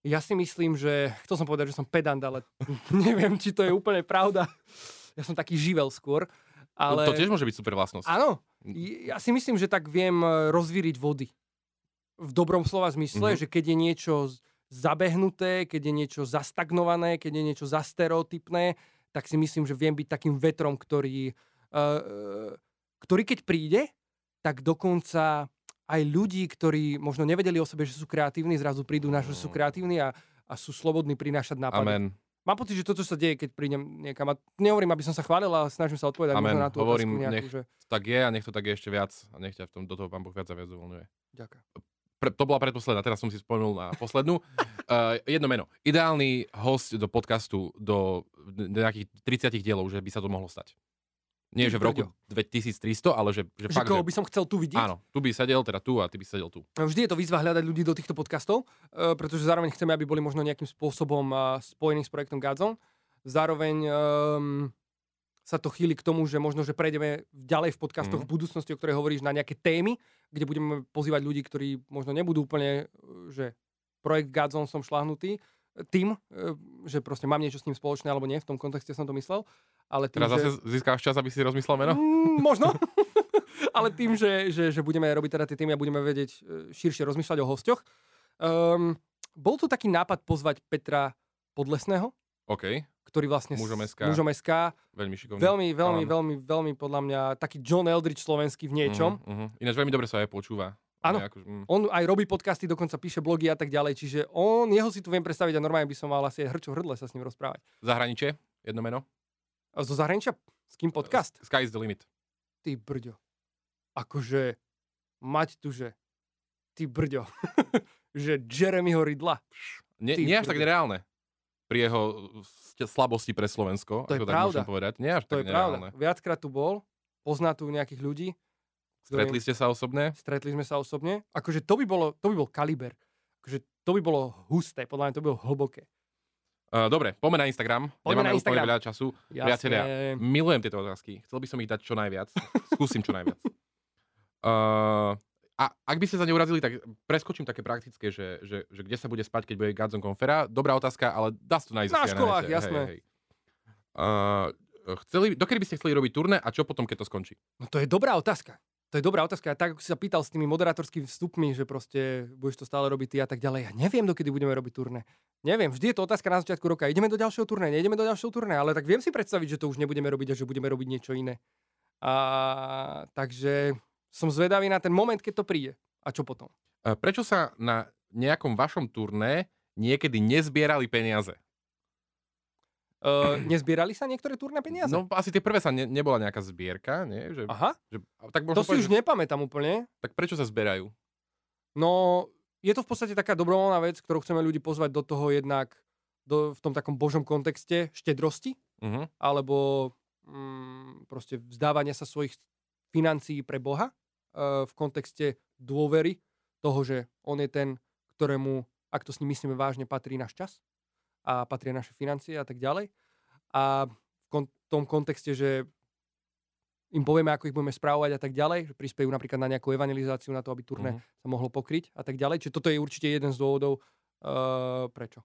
Ja si myslím, že, chcel som povedať, že som pedant, ale [laughs] neviem, či to je úplne pravda. Ja som taký živel skôr. Ale... To tiež môže byť super vlastnosť. Áno, ja si myslím, že tak viem eh, rozvíriť vody. V dobrom slova zmysle, Mhm. že keď je niečo zabehnuté, keď je niečo zastagnované, keď je niečo zastereotypné, tak si myslím, že viem byť takým vetrom, ktorý, uh, ktorý keď príde, tak dokonca aj ľudí, ktorí možno nevedeli o sebe, že sú kreatívni, zrazu prídu na že sú Mm. kreatívni a, a sú slobodní prinášať nápady. Amen. Mám pocit, že toto sa deje, keď prídem niekam. A nehovorím, aby som sa chválil, ale snažím sa odpovedať Amen. možno na tú Hovorím, otázku nejakú, nech- že... Tak je a nech to tak je ešte viac a nech ťa v tom, do toho pán Boh viac a viac uvoľňuje. Ďakujem. Pre, to bola predposledná, teraz som si spomenul na poslednú. Uh, [laughs] jedno meno. Ideálny host do podcastu do nejakých 30 dielov, že by sa to mohlo stať. Nie, že v roku brďo. 2300, ale že, že, Že fakt, koho že... by som chcel tu vidieť? Áno, tu by sedel, teda tu a ty by sedel tu. Vždy je to výzva hľadať ľudí do týchto podcastov, eh, pretože zároveň chceme, aby boli možno nejakým spôsobom eh, spojení s projektom Godzone. Zároveň um, sa to chýli k tomu, že možno, že prejdeme ďalej v podcastoch Mhm. v budúcnosti, o ktorej hovoríš, na nejaké témy, kde budeme pozývať ľudí, ktorí možno nebudú úplne, eh, že projekt Godzone som šlahnutý, eh, tým, eh, že proste mám niečo s ním spoločné alebo nie, v tom kontexte som to myslel, ale tým, Teraz že... zase získáš čas, aby si rozmyslel meno? Mm, možno. [laughs] [laughs] Ale tým, že, že, že budeme robiť teda tie témy a budeme vedieť e, širšie rozmýšľať o hosťoch. Um, bol tu taký nápad pozvať Petra Podlesného, OK, ktorý vlastne... Mužom SK. Mužom SK. veľmi šikovný. Veľmi, veľmi, veľmi, veľmi podľa mňa taký John Eldridge slovenský v niečom. Uh-huh, uh-huh. Ináč veľmi dobre sa aj počúva. Áno. Mm. On aj robí podcasty, dokonca píše blogy a tak ďalej, čiže on, jeho si tu viem predstaviť a normálne by som mal asi hrčo hrdle sa s ním rozprávať. Zahraničie, jedno meno. A zo zahraničia? S kým podcast? Sky is the limit. Ty brďo. Akože, mať tu, že ty brďo. [laughs] že Jeremyho Ridla. Nie, nie až tak nereálne. Pri jeho slabosti pre Slovensko, To je tak pravda. povedať. Nie až To tak je nereálne. pravda. Viackrát tu bol, pozná tu nejakých ľudí. Stretli ste sa osobne? Stretli sme sa osobne. Akože to by, bolo, to by bol kaliber. Akože to by bolo husté, podľa mňa to by bolo hlboké. Uh, dobre, poďme na Instagram. Poďme na Nemáme Instagram. úplne veľa času. Jasne. Priatelia, milujem tieto otázky. Chcel by som ich dať čo najviac. Skúsim čo najviac. Uh, [laughs] a ak by ste sa neurazili, tak preskočím také praktické, že, že, že kde sa bude spať, keď bude Godzone Confera. Dobrá otázka, ale dá sa to nájsť. Na školách, nete. jasné. Hej, hej. Uh, chceli, dokedy by ste chceli robiť turné a čo potom, keď to skončí? No to je dobrá otázka. To je dobrá otázka. A tak, ako si sa pýtal s tými moderátorskými vstupmi, že proste budeš to stále robiť ty a tak ďalej. Ja neviem, dokedy budeme robiť turné. Neviem, vždy je to otázka na začiatku roka. Ideme do ďalšieho turné, nejdeme do ďalšieho turné, ale tak viem si predstaviť, že to už nebudeme robiť a že budeme robiť niečo iné. A, takže som zvedavý na ten moment, keď to príde. A čo potom? Uh, prečo sa na nejakom vašom turné niekedy nezbierali peniaze? Uh, nezbierali sa niektoré turné peniaze? No asi tie prvé sa ne, nebola nejaká zbierka, nie? Že, Aha, že, tak to si povedať, už že- nepamätám úplne. Tak prečo sa zberajú? No, je to v podstate taká dobrovoľná vec, ktorou chceme ľudí pozvať do toho jednak do, v tom takom božom kontexte štedrosti, Uh-huh. alebo mm, proste vzdávania sa svojich financií pre Boha e, v kontexte dôvery toho, že on je ten, ktorému, ak to s ním myslíme vážne, patrí náš čas a patria naše financie a tak ďalej. A v kon- tom kontexte, že im povieme, ako ich budeme správovať a tak ďalej, že prispejú napríklad na nejakú evangelizáciu, na to, aby turné Mhm. sa mohlo pokryť a tak ďalej. Čiže toto je určite jeden z dôvodov, uh, prečo.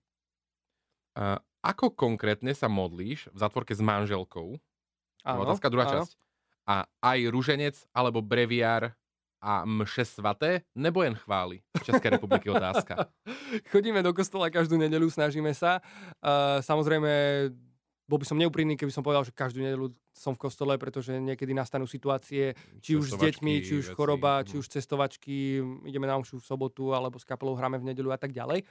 Uh, ako konkrétne sa modlíš v zatvorke s manželkou? Áno, otázka, druhá áno. časť. A aj ruženec alebo breviár a mše svaté, nebo jen chváli? Českej republiky otázka. [laughs] Chodíme do kostola každú nedeľu, snažíme sa. Uh, samozrejme, bol by som neúprimný, keby som povedal, že každú nedeľu som v kostole, pretože niekedy nastanú situácie, či už s deťmi, či už veci, choroba, mhm. či už cestovačky, ideme na omšu v sobotu, alebo s kapelou hráme v nedeľu a tak ďalej.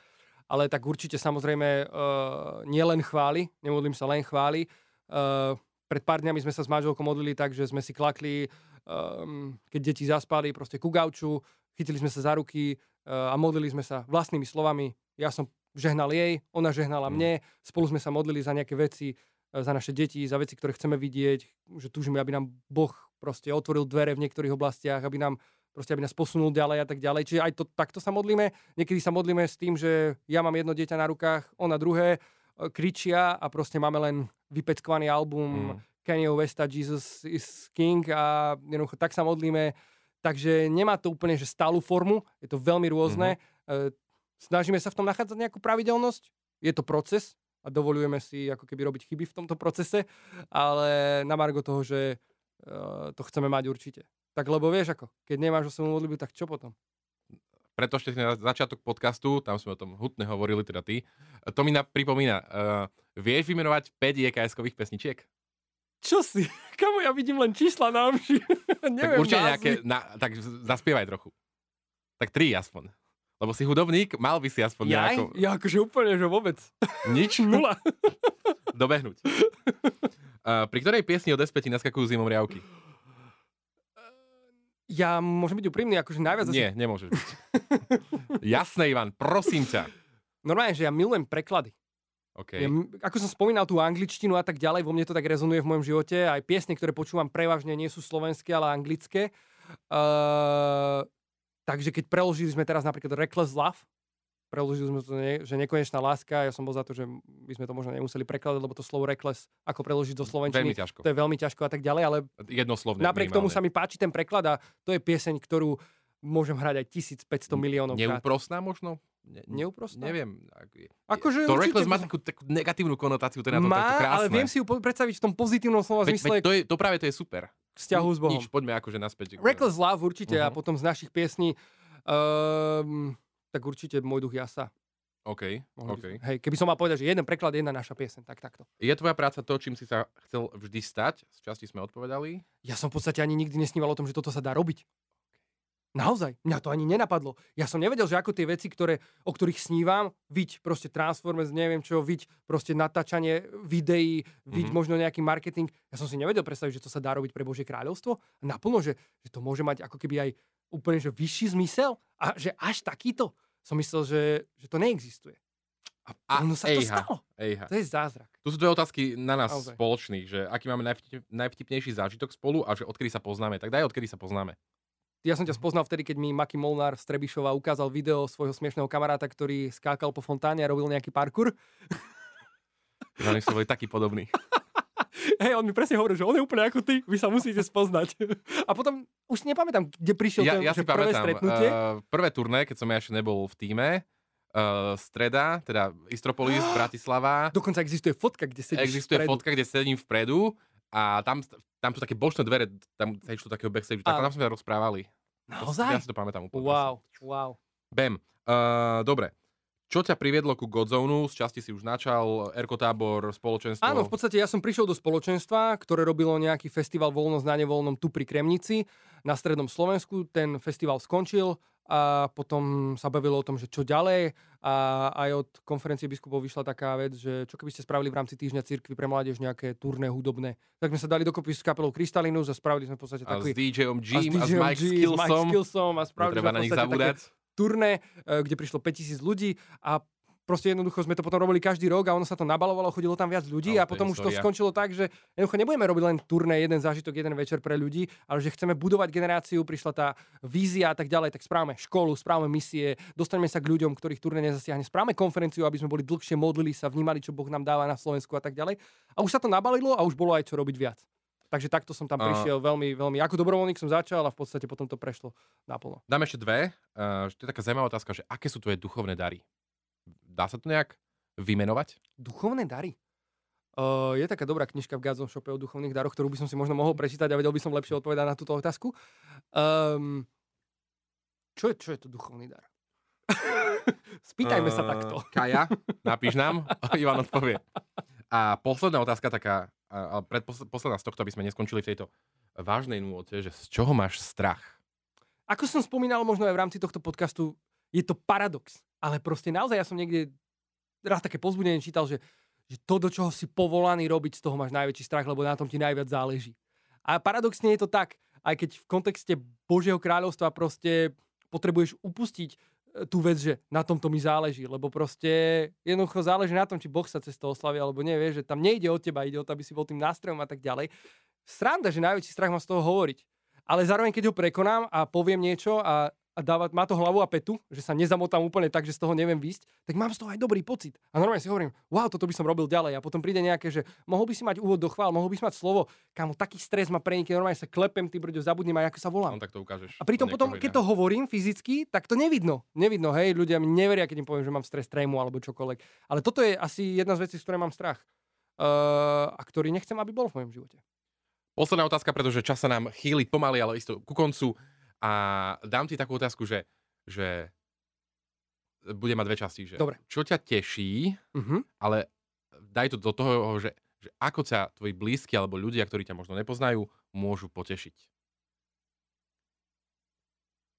Ale tak určite samozrejme uh, nie len chváli, nemodlím sa len chváli. Uh, pred pár dňami sme sa s manželkou modlili tak, že sme si klakli, um, keď deti zaspali, proste ku gauču, chytili sme sa za ruky uh, a modlili sme sa vlastnými slovami. Ja som žehnal jej, ona žehnala Mm. mne, spolu sme sa modlili za nejaké veci, uh, za naše deti, za veci, ktoré chceme vidieť, že túžime, aby nám Boh proste otvoril dvere v niektorých oblastiach, aby nám proste aby nás posunul ďalej a tak ďalej. Čiže aj to, takto sa modlíme. Niekedy sa modlíme s tým, že ja mám jedno dieťa na rukách, ona druhé, kričia a proste máme len vypeckovaný album Mm. Kanye Westa Jesus is King a jednoducho tak sa modlíme. Takže nemá to úplne že stálu formu, je to veľmi rôzne. E, Snažíme sa v tom nachádzať nejakú pravidelnosť. Je to proces a dovolujeme si ako keby robiť chyby v tomto procese, ale na margo toho, že e, to chceme mať určite. Tak lebo vieš ako, keď nemáš osobnú modlitbu, tak čo potom? Preto ešte na začiatok podcastu, tam sme o tom hutne hovorili, teda ty, to mi na, pripomína, uh, vieš vymenovať 5 JKS-kových pesničiek? Čo si? [laughs] Kamu ja vidím len čísla na omši. [laughs] tak určite nejaké, na, tak zaspievaj trochu. Tak tri aspoň. Lebo si hudobník, mal by si aspoň Jaj? nejako... Ja akože úplne, že vôbec. [laughs] Nič? Nula. Dobehnúť. Uh, pri ktorej piesni od SP ti naskakujú zimom riavky? Ja môžem byť úprimný, akože najviac asi... Nie, nemôžeš byť. [laughs] Jasné, Ivan, prosím ťa. Normálne, že ja milujem preklady. OK. Ja, ako som spomínal tú angličtinu a tak ďalej, vo mne to tak rezonuje v mojom živote. Aj piesne, ktoré počúvam prevažne, nie sú slovenské, ale anglické. Uh, takže keď preložili sme teraz napríklad Reckless Love, preložili sme to, ne, že nekonečná láska, ja som bol za to, že by sme to možno nemuseli prekladať, lebo to slovo reckless, ako preložiť do Veľmi slovenčiny, ťažko. to je veľmi ťažko a tak ďalej, ale Jednoslovne. napriek tomu minimálne. sa mi páči ten preklad a to je pieseň, ktorú môžem hrať aj 1500 miliónov krát. Neúprostná možno? Ne, Neúprostná? Neviem. ak- Akože to určite reckless má takú, takú negatívnu konotáciu, to je na tom Má, krásne. ale viem si ju predstaviť v tom pozitívnom slova veď, zmysle veď to, je, to práve to je super. vzťahu s Bohom. Nič, poďme akože naspäť. Reckless Love určite a Mhm. potom z našich piesní um, tak určite Môj duch jasa. OK, Mohli OK. sme- Hej, keby som mal povedať, že jeden preklad, jedna naša piesen, tak takto. Je tvoja práca to, čím si sa chcel vždy stať? Z časti sme odpovedali. Ja som v podstate ani nikdy nesníval o tom, že toto sa dá robiť. Naozaj, mňa to ani nenapadlo. Ja som nevedel, že ako tie veci, ktoré, o ktorých snívam, viď proste Transformers, neviem čo, viď proste natáčanie videí, viď Mhm. možno nejaký marketing. Ja som si nevedel predstaviť, že to sa dá robiť pre Božie kráľovstvo. Naplno, že, že to môže mať ako keby aj úplne že vyšší zmysel a že až takýto. Som myslel, že, že to neexistuje. A, A ono sa to ejha. stalo. Ejha. To je zázrak. Tu sú dve otázky na nás Naozaj. spoločných, že aký máme najvtip, najvtipnejší zážitok spolu a že odkedy sa poznáme. Tak daj, odkedy sa poznáme. Ja som ťa spoznal vtedy, keď mi Maki Molnár z Trebišova ukázal video svojho smiešného kamaráta, ktorý skákal po fontáne a robil nejaký parkour. Oni sú boli takí podobní. [laughs] Hej, on mi presne hovoril, že on je úplne ako ty, vy sa musíte spoznať. [laughs] A potom už nepamätám, kde prišiel Ja, ten ja že si prvé pamätám, stretnutie. uh, prvé turné, keď som ja ešte nebol v týme, uh, streda, teda Istropolis, [gasps] Bratislava, Dokonca existuje fotka, kde sedíš existuje vpredu. fotka, kde sedím vpredu a tam, tam sú také bočné dvere, tam sa išlo takého backstage, tak tam sme sa rozprávali. Si- Ja Naozaj? si to pamätám úplne. Wow, wow. Bam. Uh, dobre. Čo ťa priviedlo ku Godzone? Z časti si už načal, Erkotábor, spoločenstvo. Áno, v podstate ja som prišiel do spoločenstva, ktoré robilo nejaký festival voľnosť na nevoľnom tu pri Kremnici na strednom Slovensku. Ten festival skončil a potom sa bavilo o tom, že čo ďalej a aj od konferencie biskupov vyšla taká vec, že čo keby ste spravili v rámci týždňa cirkvi pre mládež nejaké turné hudobné. Tak sme sa dali dokopy s kapelou Krystalinus a spravili sme v podstate a s. DJom Jim a, s DJom Mike s Skillsom. Mike Skillsom a spravili sme na nich také. Turné, e, kde prišlo 5000 ľudí a proste jednoducho sme to potom robili každý rok a ono sa to nabalovalo, chodilo tam viac ľudí No, a potom už to skončilo tak, že jednoducho nebudeme robiť len turné, jeden zážitok, jeden večer pre ľudí, ale že chceme budovať generáciu, prišla tá vízia a tak ďalej, tak správame školu, správame misie, dostaneme sa k ľuďom, ktorých turné nezasiahne, správame konferenciu, aby sme boli dlhšie, modlili sa, vnímali, čo Boh nám dáva na Slovensku a tak ďalej. A už sa to nabalilo a už bolo aj čo robiť viac. Takže takto som tam prišiel veľmi, veľmi, ako dobrovoľník som začal a v podstate potom to prešlo naplno. Dám ešte dve. Uh, to je taká zaujímavá otázka, že aké sú tvoje duchovné dary? Dá sa to nejak vymenovať? Duchovné dary. Uh, je taká dobrá knižka v Gazon Shope o duchovných daroch, ktorú by som si možno mohol prečítať a vedel by som lepšie odpovedať na túto otázku. Um, čo, je, čo je to duchovný dar? [laughs] Spýtajme sa Eh, takto. Kaja, napíš nám, [laughs] Ivan odpovie. A posledná otázka taká, a- ale predpos- posledná z tohto, aby sme neskončili v tejto vážnej nôte, že z čoho máš strach? Ako som spomínal možno aj v rámci tohto podcastu, je to paradox. Ale proste naozaj ja som niekde raz také pozbudenie čítal, že, že to, do čoho si povolaný robiť, z toho máš najväčší strach, lebo na tom ti najviac záleží. A paradoxne je to tak, aj keď v kontexte Božieho kráľovstva proste potrebuješ upustiť tú vec, že na tomto mi záleží, lebo proste jednoducho záleží na tom, či Boh sa cez to oslaví, alebo nie, vieš, že tam nejde o teba, ide o to, aby si bol tým nástrojom a tak ďalej. Sranda, že najväčší strach mám z toho hovoriť. Ale zároveň, keď ho prekonám a poviem niečo a, a dáva, má to hlavu a petu, že sa nezamotám úplne tak, že z toho neviem výsť, tak mám z toho aj dobrý pocit. A normálne si hovorím, wow, toto by som robil ďalej. A potom príde nejaké, že mohol by si mať úvod do chvál, mohol by si mať slovo, kamo, taký stres ma prenikne, normálne sa klepem, ty brďo, zabudnem aj, ako sa volám. On tak to ukážeš. A pritom potom, keď to hovorím fyzicky, tak to nevidno. Nevidno, hej, ľudia mi neveria, keď im poviem, že mám stres trému alebo čokoľvek. Ale toto je asi jedna z vecí, z ktorej mám strach. Uh, a ktorý nechcem, aby bol v mojom živote. Posledná otázka, pretože čas sa nám chýli pomaly, ale isto ku koncu. A dám ti takú otázku, že, že bude mať dve časti. Že Dobre. Čo ťa teší, Uh-huh. ale daj to do toho, že, že ako sa tvoji blízki alebo ľudia, ktorí ťa možno nepoznajú, môžu potešiť.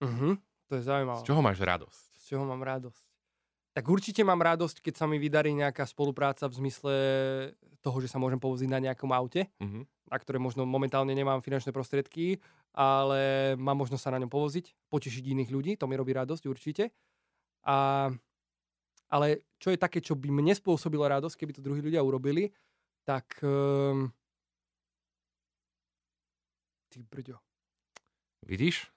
Uh-huh. To je zaujímavé. Z čoho máš radosť? Z čoho mám radosť? Tak určite mám radosť, keď sa mi vydarí nejaká spolupráca v zmysle toho, že sa môžem povoziť na nejakom aute, Mhm. na ktoré možno momentálne nemám finančné prostriedky, ale mám možnosť sa na ňom povoziť, potešiť iných ľudí, to mi robí radosť určite. A, ale čo je také, čo by mne spôsobilo radosť, keby to druhí ľudia urobili, tak... Um, ty brďo. Vidíš?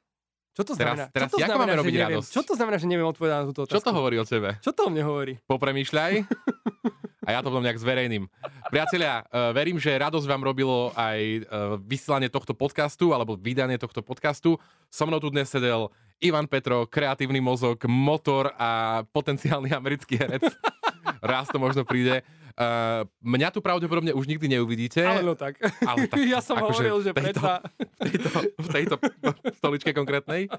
Čo to Teraz- znamená? teraz čo to znamená, máme robiť neviem? radosť? Čo to znamená, že neviem odpovedať na túto otázku? Čo to hovorí o tebe? Čo to o mne hovorí? Popremýšľaj. [laughs] A ja to potom nejak zverejním. Priatelia, eh, verím, že radosť vám robilo aj eh, vysielanie tohto podcastu alebo vydanie tohto podcastu. So mnou tu dnes sedel Ivan Petro, kreatívny mozog, motor a potenciálny americký herec. [laughs] Raz to možno príde. Uh, mňa tu pravdepodobne už nikdy neuvidíte. Ale no tak. ale tak [laughs] ja som akože hovoril, že v tejto- v tejto, v tejto [laughs] stoličke konkrétnej.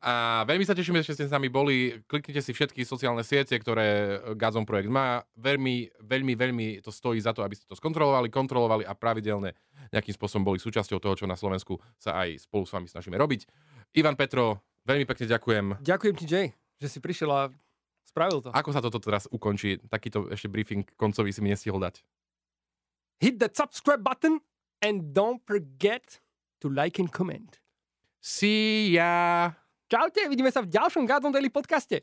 A veľmi sa tešíme, že ste s nami boli. Kliknite si všetky sociálne siete, ktoré Gazon projekt má. Veľmi, veľmi, veľmi to stojí za to, aby ste to skontrolovali, kontrolovali a pravidelne nejakým spôsobom boli súčasťou toho, čo na Slovensku sa aj spolu s vami snažíme robiť. Ivan Petro, veľmi pekne ďakujem. Ďakujem ti, Jay, že si prišiel a spravil to. Ako sa toto teraz ukončí? Takýto ešte briefing koncový si mi nestihol dať. Hit that subscribe button and don't forget to like and comment. See ya! Čaute, vidíme sa v ďalšom Godzone Daily podcaste.